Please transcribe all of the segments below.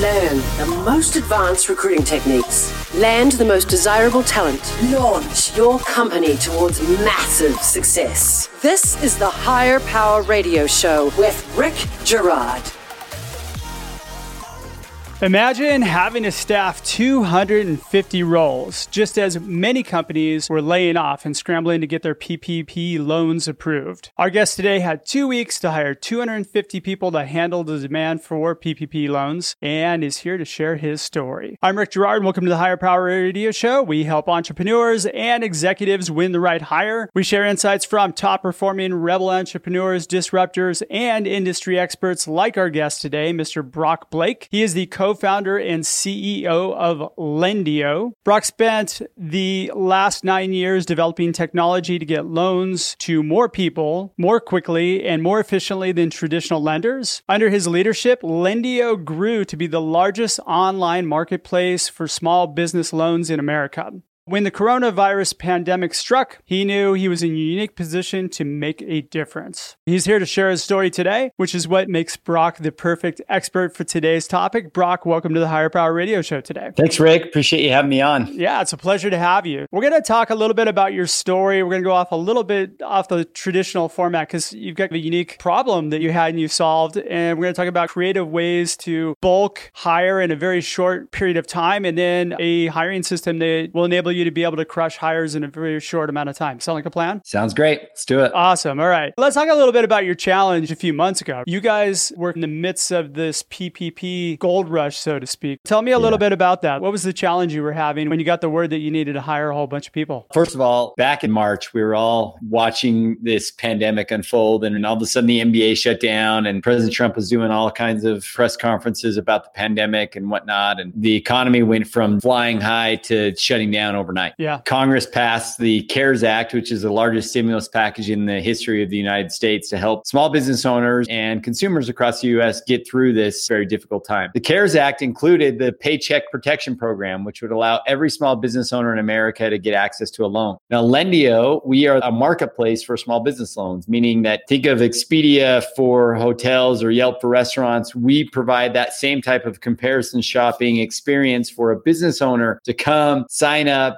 Learn the most advanced recruiting techniques. Land the most desirable talent. Launch your company towards massive success. This is the Hire Power Radio Show with Rick Girard. Imagine having to staff 250 roles, just as many companies were laying off and scrambling to get their PPP loans approved. Our guest today had two weeks to hire 250 people to handle the demand for PPP loans and is here to share his story. I'm Rick Girard, and welcome to the Hire Power Radio Show. We help entrepreneurs and executives win the right hire. We share insights from top performing rebel entrepreneurs, disruptors, and industry experts like our guest today, Mr. Brock Blake. He is the co co founder and CEO of Lendio. Brock spent the last nine years developing technology to get loans to more people more quickly and more efficiently than traditional lenders. Under his leadership, Lendio grew to be the largest online marketplace for small business loans in America. When the coronavirus pandemic struck, he knew he was in a unique position to make a difference. He's here to share his story today, which is what makes Brock the perfect expert for today's topic. Brock, welcome to the Hire Power Radio Show today. Thanks, Rick. Appreciate you having me on. Yeah, it's a pleasure to have you. We're going to talk a little bit about your story. We're going to go off a little bit off the traditional format because you've got a unique problem that you had and you solved. And we're going to talk about creative ways to bulk hire in a very short period of time and then a hiring system that will enable you you to be able to crush hires in a very short amount of time. Sound like a plan? Sounds great. Let's do it. Awesome. All right. Let's talk a little bit about your challenge a few months ago. You guys were in the midst of this PPP gold rush, so to speak. Tell me a yeah. little bit about that. What was the challenge you were having when you got the word that you needed to hire a whole bunch of people? First of all, back in March, we were all watching this pandemic unfold, and all of a sudden the NBA shut down, and President Trump was doing all kinds of press conferences about the pandemic and whatnot. And the economy went from flying high to shutting down over overnight. Yeah. Congress passed the CARES Act, which is the largest stimulus package in the history of the United States to help small business owners and consumers across the U.S. get through this very difficult time. The CARES Act included the Paycheck Protection Program, which would allow every small business owner in America to get access to a loan. Now, Lendio, we are a marketplace for small business loans, meaning that think of Expedia for hotels or Yelp for restaurants. We provide that same type of comparison shopping experience for a business owner to come sign up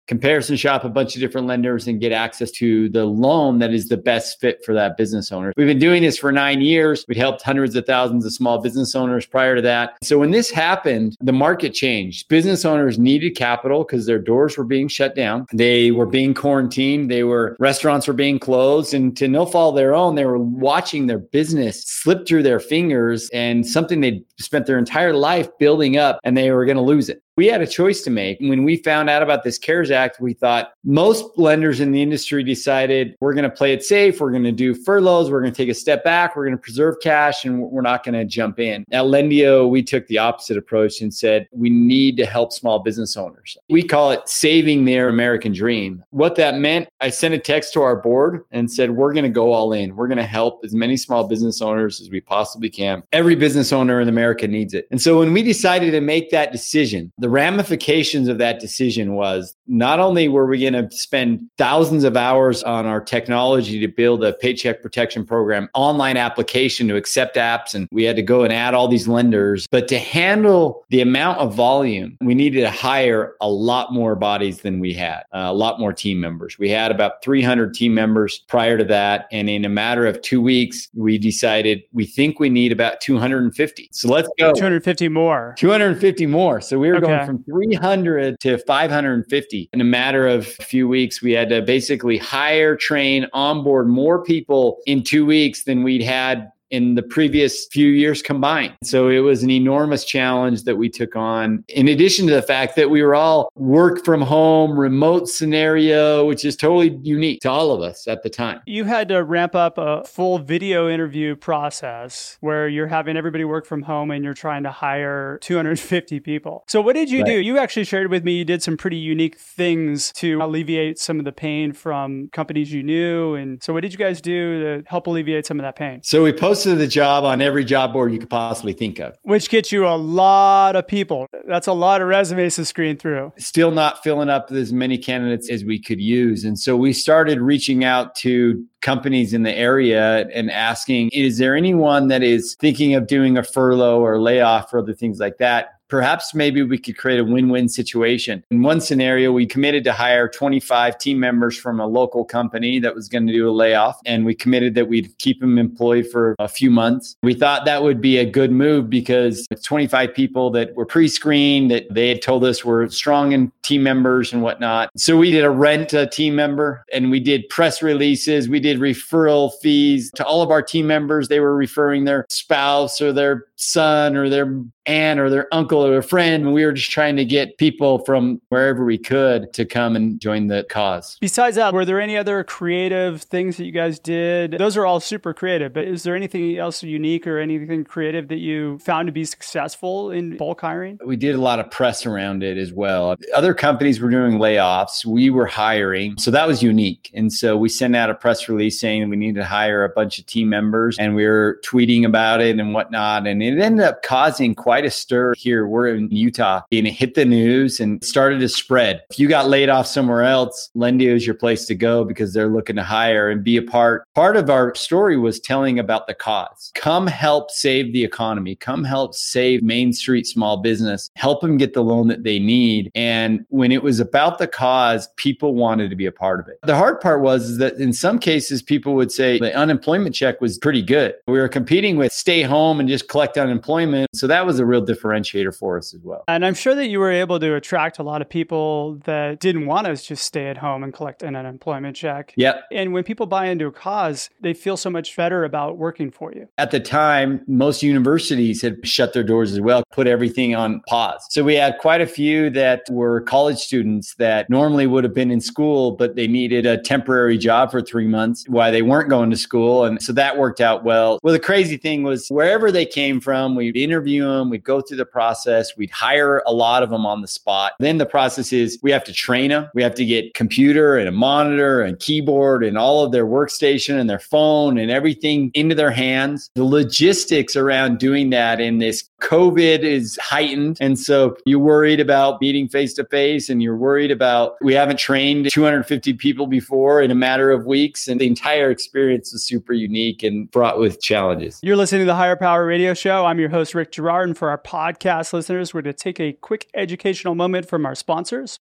comparison shop a bunch of different lenders and get access to the loan that is the best fit for that business owner. We've been doing this for nine years. We helped hundreds of thousands of small business owners prior to that. So when this happened, the market changed. Business owners needed capital because their doors were being shut down. They were being quarantined. They were restaurants were being closed. And to no fault of their own, they were watching their business slip through their fingers and something they'd spent their entire life building up and they were going to lose it we had a choice to make. When we found out about this CARES Act, we thought most lenders in the industry decided we're going to play it safe. We're going to do furloughs. We're going to take a step back. We're going to preserve cash and we're not going to jump in. At Lendio, we took the opposite approach and said we need to help small business owners. We call it saving their American dream. What that meant, I sent a text to our board and said, we're going to go all in. We're going to help as many small business owners as we possibly can. Every business owner in America needs it. And so when we decided to make that decision, the ramifications of that decision was not only were we going to spend thousands of hours on our technology to build a paycheck protection program online application to accept apps and we had to go and add all these lenders but to handle the amount of volume we needed to hire a lot more bodies than we had uh, a lot more team members. We had about 300 team members prior to that and in a matter of 2 weeks we decided we think we need about 250 so let's go. 250 more. 250 more. So we were okay. going from 300 to 550 in a matter of a few weeks. We had to basically hire, train, onboard more people in two weeks than we'd had in the previous few years combined. So it was an enormous challenge that we took on. In addition to the fact that we were all work from home, remote scenario, which is totally unique to all of us at the time. You had to ramp up a full video interview process where you're having everybody work from home and you're trying to hire 250 people. So what did you right. do? You actually shared with me you did some pretty unique things to alleviate some of the pain from companies you knew. And so what did you guys do to help alleviate some of that pain? So we posted posted the job on every job board you could possibly think of. Which gets you a lot of people. That's a lot of resumes to screen through. Still not filling up as many candidates as we could use. And so we started reaching out to companies in the area and asking, is there anyone that is thinking of doing a furlough or layoff or other things like that? Perhaps maybe we could create a win win situation. In one scenario, we committed to hire 25 team members from a local company that was going to do a layoff, and we committed that we'd keep them employed for a few months. We thought that would be a good move because it's 25 people that were pre screened that they had told us were strong in team members and whatnot. So we did a rent a team member and we did press releases, we did referral fees to all of our team members. They were referring their spouse or their son or their aunt or their uncle or a friend. And we were just trying to get people from wherever we could to come and join the cause. Besides that, were there any other creative things that you guys did? Those are all super creative, but is there anything else unique or anything creative that you found to be successful in bulk hiring? We did a lot of press around it as well. Other companies were doing layoffs, we were hiring. So that was unique. And so we sent out a press release saying we needed to hire a bunch of team members and we were tweeting about it and whatnot. And it ended up causing quite a stir here. We're in Utah and it hit the news and started to spread. If you got laid off somewhere else, Lendio is your place to go because they're looking to hire and be a part. Part of our story was telling about the cause. Come help save the economy. Come help save Main Street small business. Help them get the loan that they need. And when it was about the cause, people wanted to be a part of it. The hard part was that in some cases, people would say the unemployment check was pretty good. We were competing with stay home and just collect unemployment. So that was a real differentiator for us as well. And I'm sure that you were able to attract a lot of people that didn't want to just stay at home and collect an unemployment check. Yep. And when people buy into a cause, they feel so much better about working for you. At the time, most universities had shut their doors as well, put everything on pause. So we had quite a few that were college students that normally would have been in school, but they needed a temporary job for three months while they weren't going to school. And so that worked out well. Well, the crazy thing was wherever they came from, we'd interview them, we'd go through the process, we'd hire a lot of them on the spot. Then the process is we have to train them. We have to get computer and a monitor and keyboard and all of their workstation and their phone and everything into their hands. The logistics around doing that in this COVID is heightened. And so you're worried about meeting face to face and you're worried about we haven't trained 250 people before in a matter of weeks. And the entire experience is super unique and fraught with challenges. You're listening to the Hire Power Radio Show. I'm your host, Rick Girard. And for our podcast listeners, we're going to take a quick educational moment from our sponsors.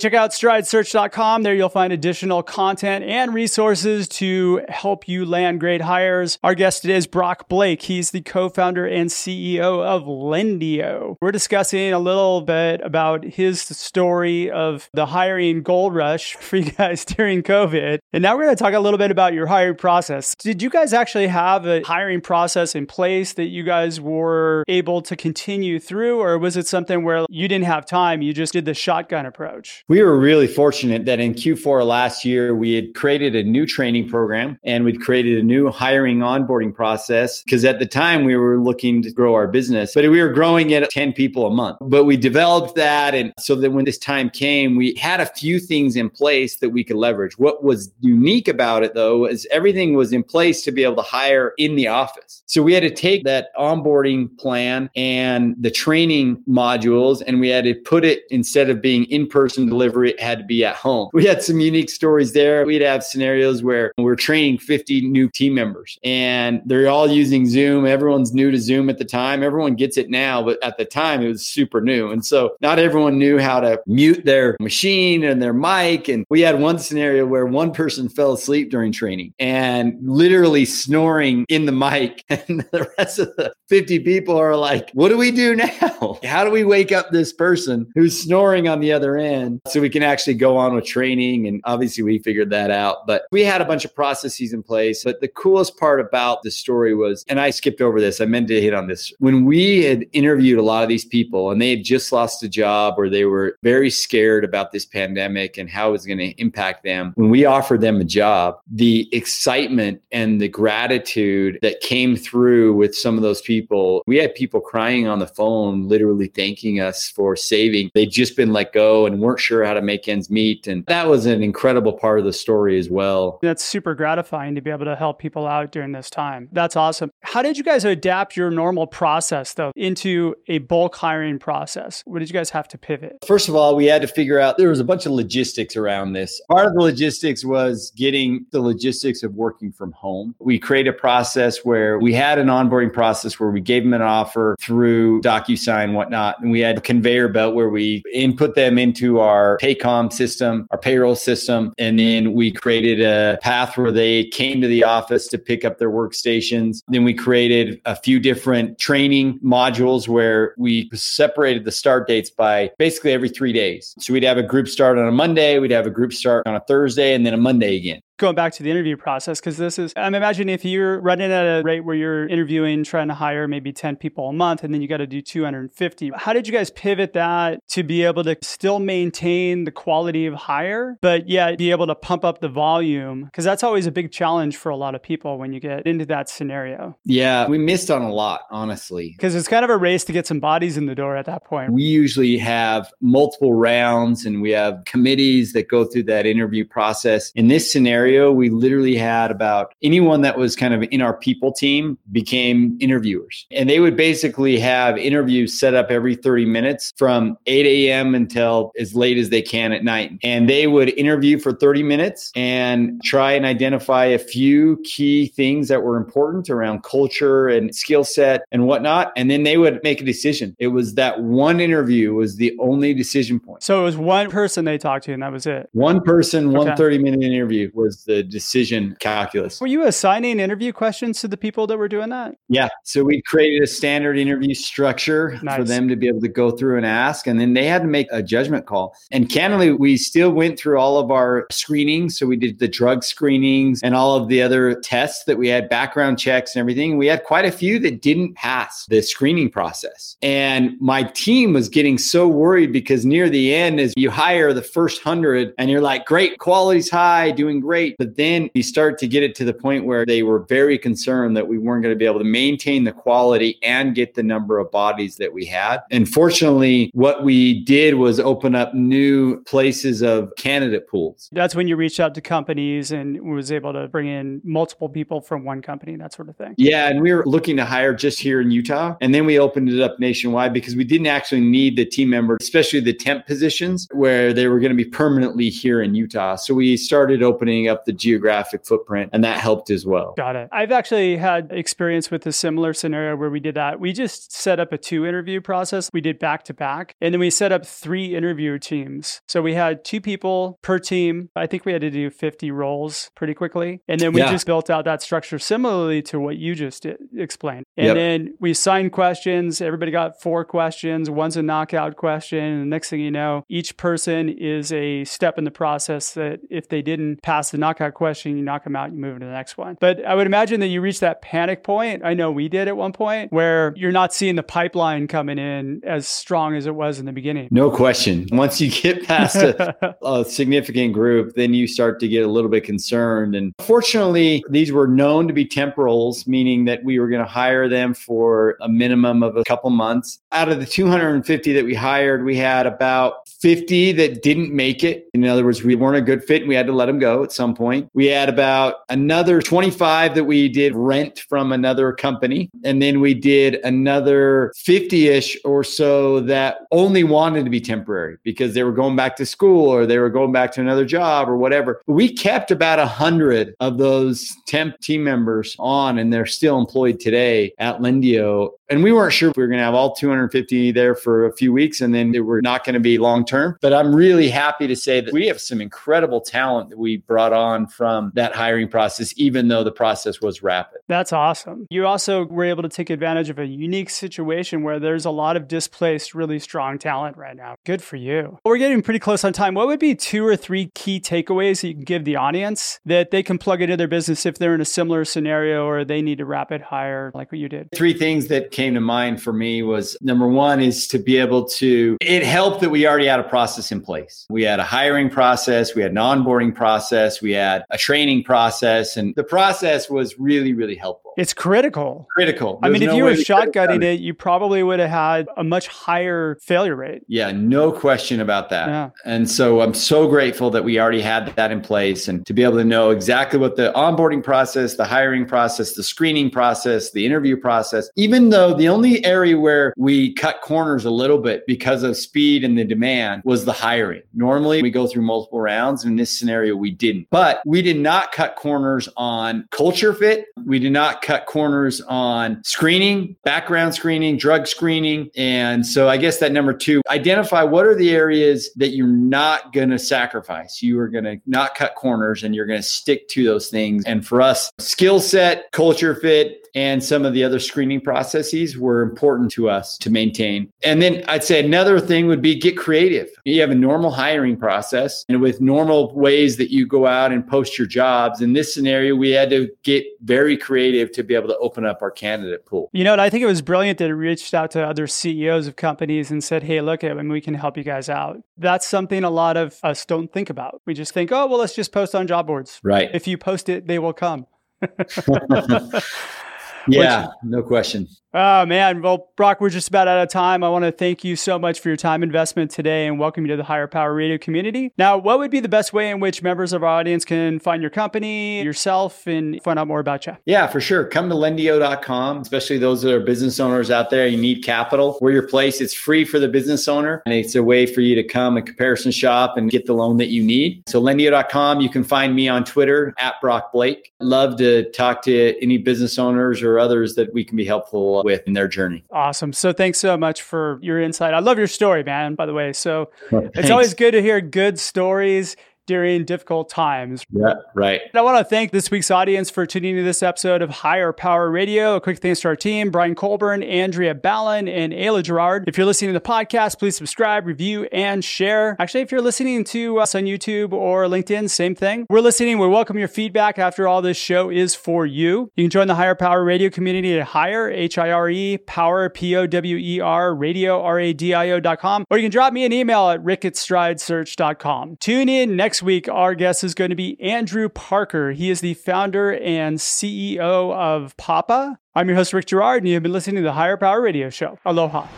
Check out stridesearch.com. There you'll find additional content and resources to help you land great hires. Our guest today is Brock Blake. He's the co founder and CEO of Lendio. We're discussing a little bit about his story of the hiring gold rush for you guys during COVID. And now we're going to talk a little bit about your hiring process. Did you guys actually have a hiring process in place that you guys were able to continue through, or was it something where you didn't have time? You just did the shotgun approach? We were really fortunate that in Q4 last year, we had created a new training program and we'd created a new hiring onboarding process because at the time we were looking to grow our business, but we were growing at 10 people a month. But we developed that. And so that when this time came, we had a few things in place that we could leverage. What was unique about it though is everything was in place to be able to hire in the office. So we had to take that onboarding plan and the training modules and we had to put it instead of being in person delivery had to be at home. We had some unique stories there. We'd have scenarios where we're training 50 new team members and they're all using Zoom. Everyone's new to Zoom at the time. Everyone gets it now, but at the time it was super new. And so not everyone knew how to mute their machine and their mic. And we had one scenario where one person fell asleep during training and literally snoring in the mic. And the rest of the 50 people are like, what do we do now? How do we wake up this person who's snoring on the other end? So we can actually go on with training. And obviously, we figured that out. But we had a bunch of processes in place. But the coolest part about the story was, and I skipped over this, I meant to hit on this. When we had interviewed a lot of these people and they had just lost a job or they were very scared about this pandemic and how it was going to impact them, when we offered them a job, the excitement and the gratitude that came through with some of those people, we had people crying on the phone, literally thanking us for saving. They'd just been let go and weren't sure sure how to make ends meet. And that was an incredible part of the story as well. That's super gratifying to be able to help people out during this time. That's awesome. How did you guys adapt your normal process though into a bulk hiring process? What did you guys have to pivot? First of all, we had to figure out there was a bunch of logistics around this. Part of the logistics was getting the logistics of working from home. We created a process where we had an onboarding process where we gave them an offer through DocuSign, whatnot. And we had a conveyor belt where we input them into our Paycom system, our payroll system. And then we created a path where they came to the office to pick up their workstations. Then we created a few different training modules where we separated the start dates by basically every three days. So we'd have a group start on a Monday, we'd have a group start on a Thursday, and then a Monday again going back to the interview process because this is i'm imagining if you're running at a rate where you're interviewing trying to hire maybe 10 people a month and then you got to do 250 how did you guys pivot that to be able to still maintain the quality of hire but yet be able to pump up the volume? Because that's always a big challenge for a lot of people when you get into that scenario. Yeah we missed on a lot honestly. Because it's kind of a race to get some bodies in the door at that point. We usually have multiple rounds and we have committees that go through that interview process. In this scenario scenario, we literally had about anyone that was kind of in our people team became interviewers. And they would basically have interviews set up every 30 minutes from 8 a.m. until as late as they can at night. And they would interview for 30 minutes and try and identify a few key things that were important around culture and skill set and whatnot. And then they would make a decision. It was that one interview was the only decision point. So it was one person they talked to and that was it. One person, okay. one 30 minute interview was was the decision calculus. Were you assigning interview questions to the people that were doing that? Yeah. So we created a standard interview structure nice. for them to be able to go through and ask. And then they had to make a judgment call. And candidly, we still went through all of our screenings. So we did the drug screenings and all of the other tests that we had, background checks and everything. We had quite a few that didn't pass the screening process. And my team was getting so worried because near the end, as you hire the first hundred and you're like, great, quality's high, doing great great. But then you start to get it to the point where they were very concerned that we weren't going to be able to maintain the quality and get the number of bodies that we had. And fortunately, what we did was open up new places of candidate pools. That's when you reached out to companies and was able to bring in multiple people from one company, that sort of thing. Yeah. And we were looking to hire just here in Utah. And then we opened it up nationwide because we didn't actually need the team member, especially the temp positions where they were going to be permanently here in Utah. So we started opening up up the geographic footprint, and that helped as well. Got it. I've actually had experience with a similar scenario where we did that. We just set up a two interview process. We did back to back, and then we set up three interview teams. So we had two people per team. I think we had to do 50 roles pretty quickly. And then we yeah. just built out that structure similarly to what you just explained. And yep. then we signed questions. Everybody got four questions. One's a knockout question. And the next thing you know, each person is a step in the process that if they didn't pass the knockout question, you knock them out, you move to the next one. But I would imagine that you reach that panic point. I know we did at one point where you're not seeing the pipeline coming in as strong as it was in the beginning. No question. Once you get past a, a significant group, then you start to get a little bit concerned. And fortunately, these were known to be temporals, meaning that we were going to hire them for a minimum of a couple months. Out of the 250 that we hired, we had about 50 that didn't make it. In other words, we weren't a good fit and we had to let them go at some some point. We had about another 25 that we did rent from another company. And then we did another 50 ish or so that only wanted to be temporary because they were going back to school or they were going back to another job or whatever. We kept about 100 of those temp team members on, and they're still employed today at Lendio and we weren't sure if we were going to have all 250 there for a few weeks and then they were not going to be long term. But I'm really happy to say that we have some incredible talent that we brought on from that hiring process, even though the process was rapid. That's awesome. You also were able to take advantage of a unique situation where there's a lot of displaced, really strong talent right now. Good for you. We're getting pretty close on time. What would be two or three key takeaways that you can give the audience that they can plug into their business if they're in a similar scenario or they need a rapid hire like what you did? Three things that came to mind for me was number one is to be able to, it helped that we already had a process in place. We had a hiring process, we had an onboarding process, we had a training process, and the process was really, really helpful. It's critical. Critical. I mean, if no you were shotgunning it, you probably would have had a much higher failure rate. Yeah, no question about that. Yeah. And so I'm so grateful that we already had that in place and to be able to know exactly what the onboarding process, the hiring process, the screening process, the interview process, even though the only area where we cut corners a little bit because of speed and the demand was the hiring. Normally we go through multiple rounds. In this scenario, we didn't. But we did not cut corners on culture fit. We did not cut corners on screening, background screening, drug screening. And so I guess that number two, identify what are the areas that you're not going to sacrifice. You are going to not cut corners and you're going to stick to those things. And for us, skill set, culture fit, and some of the other screening processes were important to us to maintain. And then I'd say another thing would be get creative. You have a normal hiring process and with normal ways that you go out and post your jobs. In this scenario, we had to get very creative to be able to open up our candidate pool. You know, I think it was brilliant that it reached out to other CEOs of companies and said, hey, look, I mean, we can help you guys out. That's something a lot of us don't think about. We just think, oh, well, let's just post on job boards. Right. If you post it, they will come. Yeah, Which, no question. Oh, man. Well, Brock, we're just about out of time. I want to thank you so much for your time investment today and welcome you to the Hire Power Radio community. Now, what would be the best way in which members of our audience can find your company, yourself, and find out more about you? Yeah, for sure. Come to lendio.com, especially those that are business owners out there. You need capital. We're your place. It's free for the business owner, and it's a way for you to come and comparison shop and get the loan that you need. So, lendio.com, you can find me on Twitter at Brock Blake. Love to talk to any business owners or others that we can be helpful with in their journey. Awesome. So thanks so much for your insight. I love your story, man, by the way. So well, it's always good to hear good stories during difficult times. Yeah, right. And I want to thank this week's audience for tuning into this episode of Hire Power Radio. A quick thanks to our team, Brian Colburn, Andrea Ballin, and Ayla Girard. If you're listening to the podcast, please subscribe, review, and share. Actually, if you're listening to us on YouTube or LinkedIn, same thing. We're listening. We welcome your feedback. After all, this show is for you. You can join the Hire Power Radio community at Hire, H-I-R-E, Power, P-O-W-E-R, Radio, R-A-D-I-O.com, or you can drop me an email at rick at stridesearch.com. Tune in next Next week, our guest is going to be Andrew Parker. He is the founder and CEO of Papa. I'm your host, Rick Girard, and you have been listening to the Hire Power Radio Show. Aloha.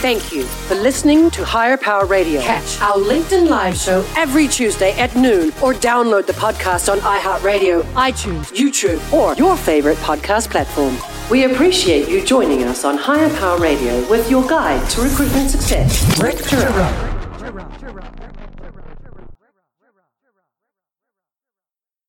Thank you for listening to Hire Power Radio. Catch our LinkedIn Live show every Tuesday at noon or download the podcast on iHeartRadio, iTunes, YouTube, or your favorite podcast platform. We appreciate you joining us on Hire Power Radio with your guide to recruitment success, Rick Girard.